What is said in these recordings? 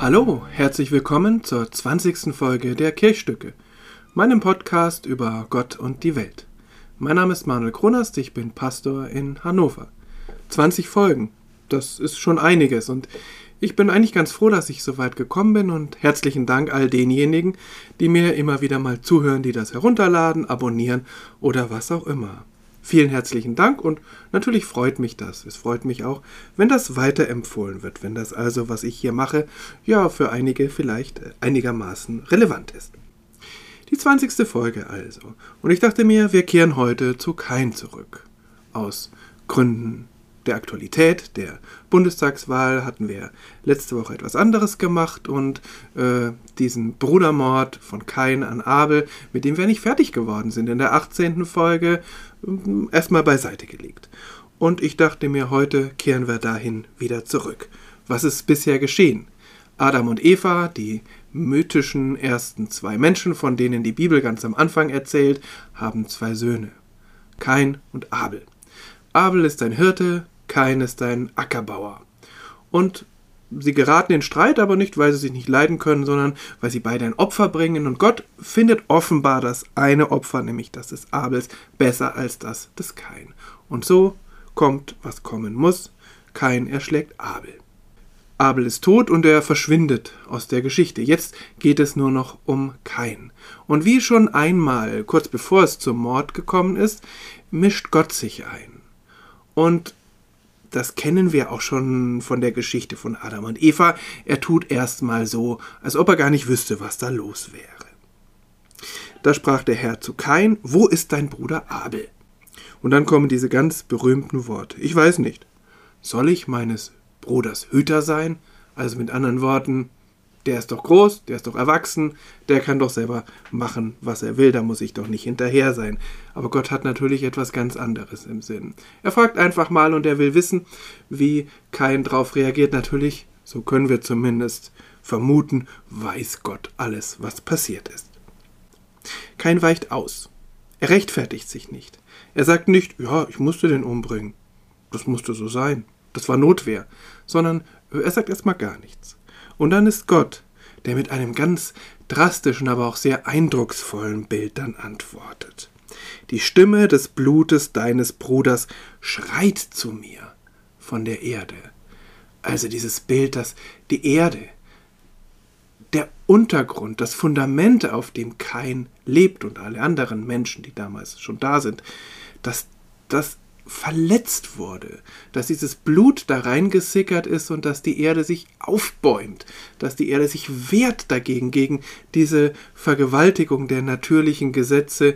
Hallo, herzlich willkommen zur 20. Folge der Kirchstücke, meinem Podcast über Gott und die Welt. Mein Name ist Manuel Kronast, ich bin Pastor in Hannover. 20 Folgen, das ist schon einiges und ich bin eigentlich ganz froh, dass ich so weit gekommen bin und herzlichen Dank all denjenigen, die mir immer wieder mal zuhören, die das herunterladen, abonnieren oder was auch immer. Vielen herzlichen Dank und natürlich freut mich das. Es freut mich auch, wenn das weiterempfohlen wird, wenn das also, was ich hier mache, ja für einige vielleicht einigermaßen relevant ist. Die 20. Folge also. Und ich dachte mir, wir kehren heute zu Kain zurück. Aus Gründen der Aktualität der Bundestagswahl hatten wir letzte Woche etwas anderes gemacht und äh, diesen Brudermord von Kain an Abel, mit dem wir nicht fertig geworden sind, in der 18. Folge äh, erstmal beiseite gelegt. Und ich dachte mir, heute kehren wir dahin wieder zurück. Was ist bisher geschehen? Adam und Eva, die mythischen ersten zwei Menschen, von denen die Bibel ganz am Anfang erzählt, haben zwei Söhne. Kain und Abel. Abel ist ein Hirte, Kain ist ein Ackerbauer. Und sie geraten in Streit, aber nicht, weil sie sich nicht leiden können, sondern weil sie beide ein Opfer bringen. Und Gott findet offenbar das eine Opfer, nämlich das des Abels, besser als das des Kain. Und so kommt, was kommen muss. Kain erschlägt Abel. Abel ist tot und er verschwindet aus der Geschichte. Jetzt geht es nur noch um Kain. Und wie schon einmal, kurz bevor es zum Mord gekommen ist, mischt Gott sich ein. Und das kennen wir auch schon von der Geschichte von Adam und Eva. Er tut erstmal so, als ob er gar nicht wüsste, was da los wäre. Da sprach der Herr zu Kain, wo ist dein Bruder Abel? Und dann kommen diese ganz berühmten Worte. Ich weiß nicht. Soll ich meines Bruders Hüter sein? Also mit anderen Worten, der ist doch groß, der ist doch erwachsen, der kann doch selber machen, was er will, da muss ich doch nicht hinterher sein. Aber Gott hat natürlich etwas ganz anderes im Sinn. Er fragt einfach mal und er will wissen, wie Kain drauf reagiert. Natürlich, so können wir zumindest vermuten, weiß Gott alles, was passiert ist. Kain weicht aus. Er rechtfertigt sich nicht. Er sagt nicht, ja, ich musste den umbringen. Das musste so sein. Das war Notwehr. Sondern er sagt erstmal gar nichts. Und dann ist Gott, der mit einem ganz drastischen, aber auch sehr eindrucksvollen Bild dann antwortet. Die Stimme des Blutes deines Bruders schreit zu mir von der Erde. Also dieses Bild, dass die Erde, der Untergrund, das Fundament, auf dem Kain lebt und alle anderen Menschen, die damals schon da sind, dass das verletzt wurde, dass dieses Blut da reingesickert ist und dass die Erde sich aufbäumt, dass die Erde sich wehrt dagegen, gegen diese Vergewaltigung der natürlichen Gesetze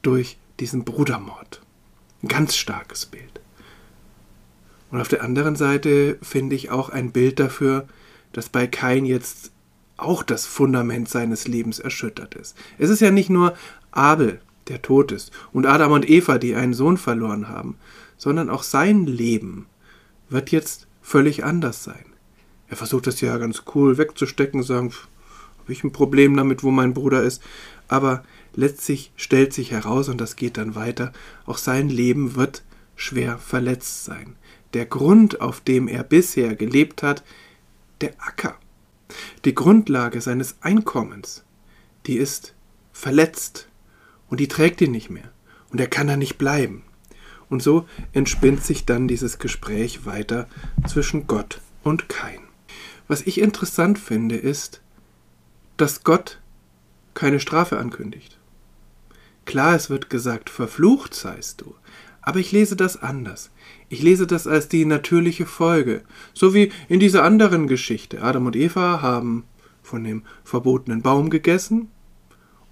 durch diesen Brudermord. Ein ganz starkes Bild. Und auf der anderen Seite finde ich auch ein Bild dafür, dass bei Kain jetzt auch das Fundament seines Lebens erschüttert ist. Es ist ja nicht nur Abel, der tot ist, und Adam und Eva, die einen Sohn verloren haben, sondern auch sein Leben wird jetzt völlig anders sein. Er versucht das ja ganz cool wegzustecken, sagen, habe ich ein Problem damit, wo mein Bruder ist, aber letztlich stellt sich heraus, und das geht dann weiter, auch sein Leben wird schwer verletzt sein. Der Grund, auf dem er bisher gelebt hat, der Acker, die Grundlage seines Einkommens, die ist verletzt und die trägt ihn nicht mehr. Und er kann da nicht bleiben. Und so entspinnt sich dann dieses Gespräch weiter zwischen Gott und Kain. Was ich interessant finde, ist, dass Gott keine Strafe ankündigt. Klar, es wird gesagt, verflucht seist du, aber ich lese das anders. Ich lese das als die natürliche Folge, so wie in dieser anderen Geschichte. Adam und Eva haben von dem verbotenen Baum gegessen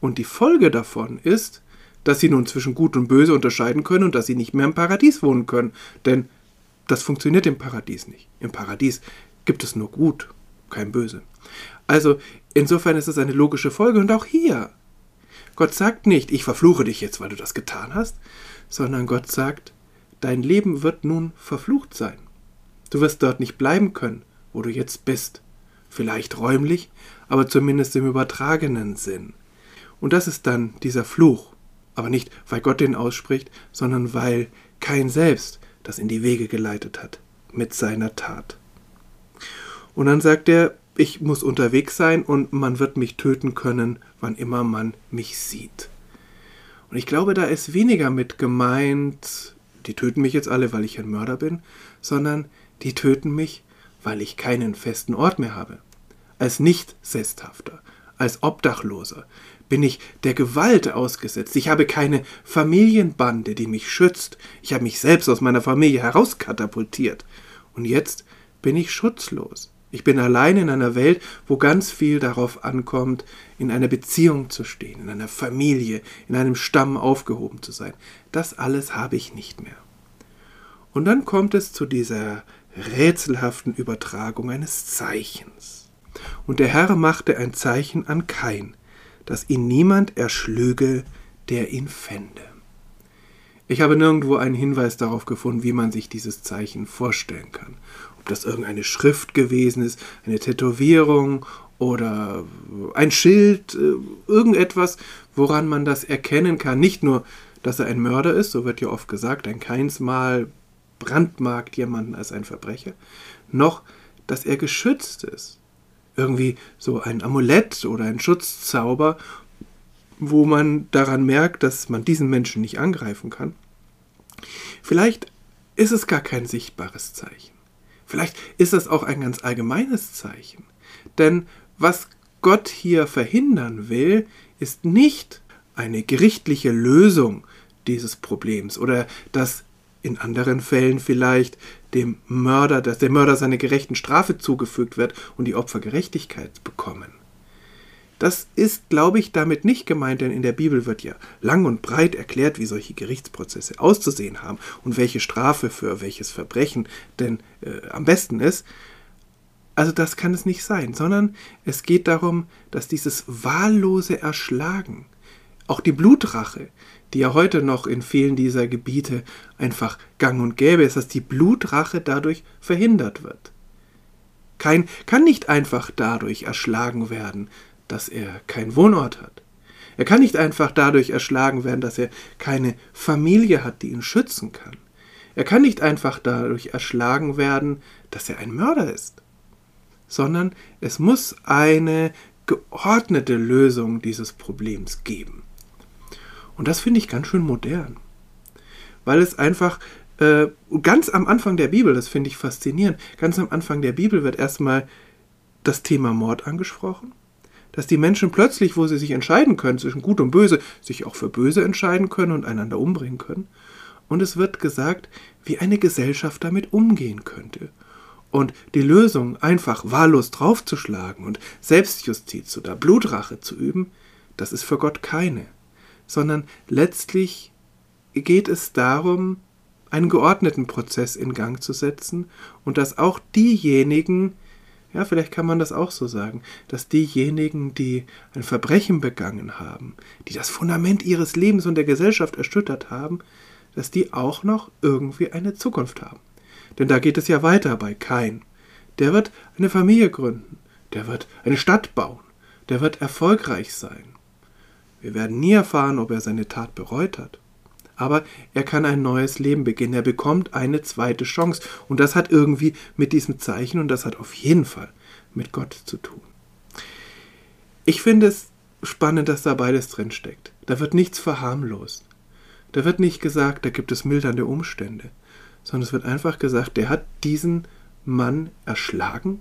und die Folge davon ist, dass sie nun zwischen Gut und Böse unterscheiden können und dass sie nicht mehr im Paradies wohnen können. Denn das funktioniert im Paradies nicht. Im Paradies gibt es nur Gut, kein Böse. Also insofern ist es eine logische Folge und auch hier. Gott sagt nicht, ich verfluche dich jetzt, weil du das getan hast, sondern Gott sagt, dein Leben wird nun verflucht sein. Du wirst dort nicht bleiben können, wo du jetzt bist. Vielleicht räumlich, aber zumindest im übertragenen Sinn. Und das ist dann dieser Fluch. Aber nicht, weil Gott den ausspricht, sondern weil kein selbst das in die Wege geleitet hat mit seiner Tat. Und dann sagt er, ich muss unterwegs sein und man wird mich töten können, wann immer man mich sieht. Und ich glaube, da ist weniger mit gemeint, die töten mich jetzt alle, weil ich ein Mörder bin, sondern die töten mich, weil ich keinen festen Ort mehr habe. Als Nicht-Sesshafter, als Obdachloser bin ich der Gewalt ausgesetzt. Ich habe keine Familienbande, die mich schützt. Ich habe mich selbst aus meiner Familie herauskatapultiert. Und jetzt bin ich schutzlos. Ich bin allein in einer Welt, wo ganz viel darauf ankommt, in einer Beziehung zu stehen, in einer Familie, in einem Stamm aufgehoben zu sein. Das alles habe ich nicht mehr. Und dann kommt es zu dieser rätselhaften Übertragung eines Zeichens. Und der Herr machte ein Zeichen an Kain, dass ihn niemand erschlüge, der ihn fände. Ich habe nirgendwo einen Hinweis darauf gefunden, wie man sich dieses Zeichen vorstellen kann ob das irgendeine Schrift gewesen ist, eine Tätowierung oder ein Schild, äh, irgendetwas, woran man das erkennen kann. Nicht nur, dass er ein Mörder ist, so wird ja oft gesagt, ein Keinsmal brandmarkt jemanden als ein Verbrecher, noch, dass er geschützt ist. Irgendwie so ein Amulett oder ein Schutzzauber, wo man daran merkt, dass man diesen Menschen nicht angreifen kann. Vielleicht ist es gar kein sichtbares Zeichen. Vielleicht ist das auch ein ganz allgemeines Zeichen. Denn was Gott hier verhindern will, ist nicht eine gerichtliche Lösung dieses Problems oder dass in anderen Fällen vielleicht dem Mörder, dass dem Mörder seine gerechten Strafe zugefügt wird und die Opfer Gerechtigkeit bekommen. Das ist, glaube ich, damit nicht gemeint, denn in der Bibel wird ja lang und breit erklärt, wie solche Gerichtsprozesse auszusehen haben und welche Strafe für welches Verbrechen denn äh, am besten ist. Also das kann es nicht sein, sondern es geht darum, dass dieses wahllose Erschlagen, auch die Blutrache, die ja heute noch in vielen dieser Gebiete einfach gang und gäbe ist, dass die Blutrache dadurch verhindert wird. Kein kann nicht einfach dadurch erschlagen werden, dass er keinen Wohnort hat. Er kann nicht einfach dadurch erschlagen werden, dass er keine Familie hat, die ihn schützen kann. Er kann nicht einfach dadurch erschlagen werden, dass er ein Mörder ist, sondern es muss eine geordnete Lösung dieses Problems geben. Und das finde ich ganz schön modern, weil es einfach äh, ganz am Anfang der Bibel, das finde ich faszinierend, ganz am Anfang der Bibel wird erstmal das Thema Mord angesprochen dass die Menschen plötzlich, wo sie sich entscheiden können zwischen Gut und Böse, sich auch für Böse entscheiden können und einander umbringen können. Und es wird gesagt, wie eine Gesellschaft damit umgehen könnte. Und die Lösung, einfach wahllos draufzuschlagen und Selbstjustiz oder Blutrache zu üben, das ist für Gott keine. Sondern letztlich geht es darum, einen geordneten Prozess in Gang zu setzen und dass auch diejenigen, ja, vielleicht kann man das auch so sagen, dass diejenigen, die ein Verbrechen begangen haben, die das Fundament ihres Lebens und der Gesellschaft erschüttert haben, dass die auch noch irgendwie eine Zukunft haben. Denn da geht es ja weiter bei Kain. Der wird eine Familie gründen, der wird eine Stadt bauen, der wird erfolgreich sein. Wir werden nie erfahren, ob er seine Tat bereut hat aber er kann ein neues Leben beginnen. Er bekommt eine zweite Chance. Und das hat irgendwie mit diesem Zeichen und das hat auf jeden Fall mit Gott zu tun. Ich finde es spannend, dass da beides drin steckt. Da wird nichts verharmlost. Da wird nicht gesagt, da gibt es mildernde Umstände, sondern es wird einfach gesagt, der hat diesen Mann erschlagen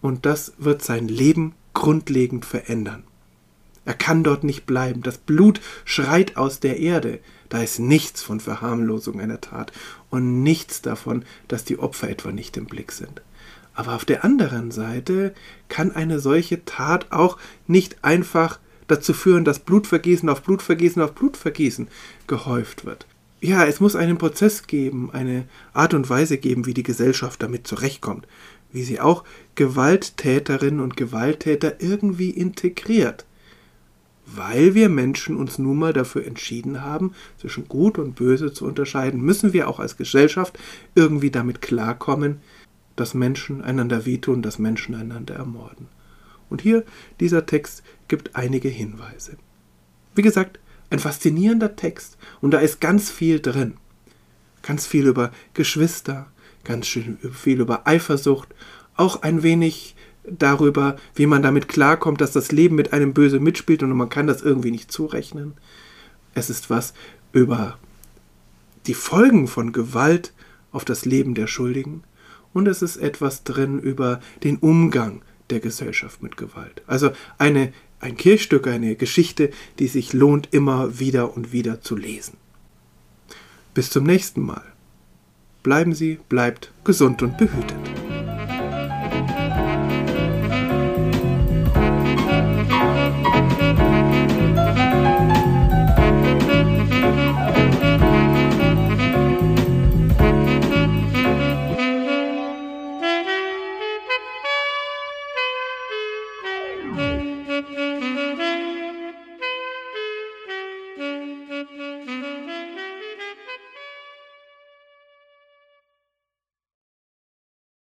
und das wird sein Leben grundlegend verändern. Er kann dort nicht bleiben. Das Blut schreit aus der Erde. Da ist nichts von Verharmlosung einer Tat und nichts davon, dass die Opfer etwa nicht im Blick sind. Aber auf der anderen Seite kann eine solche Tat auch nicht einfach dazu führen, dass Blutvergießen auf Blutvergießen auf Blutvergießen gehäuft wird. Ja, es muss einen Prozess geben, eine Art und Weise geben, wie die Gesellschaft damit zurechtkommt, wie sie auch Gewalttäterinnen und Gewalttäter irgendwie integriert weil wir Menschen uns nun mal dafür entschieden haben, zwischen Gut und Böse zu unterscheiden, müssen wir auch als Gesellschaft irgendwie damit klarkommen, dass Menschen einander wehtun, dass Menschen einander ermorden. Und hier, dieser Text gibt einige Hinweise. Wie gesagt, ein faszinierender Text und da ist ganz viel drin. Ganz viel über Geschwister, ganz viel über Eifersucht, auch ein wenig darüber, wie man damit klarkommt, dass das Leben mit einem böse mitspielt und man kann das irgendwie nicht zurechnen. Es ist was über die Folgen von Gewalt auf das Leben der Schuldigen und es ist etwas drin über den Umgang der Gesellschaft mit Gewalt. Also eine, ein Kirchstück, eine Geschichte, die sich lohnt, immer wieder und wieder zu lesen. Bis zum nächsten Mal. Bleiben Sie, bleibt gesund und behütet.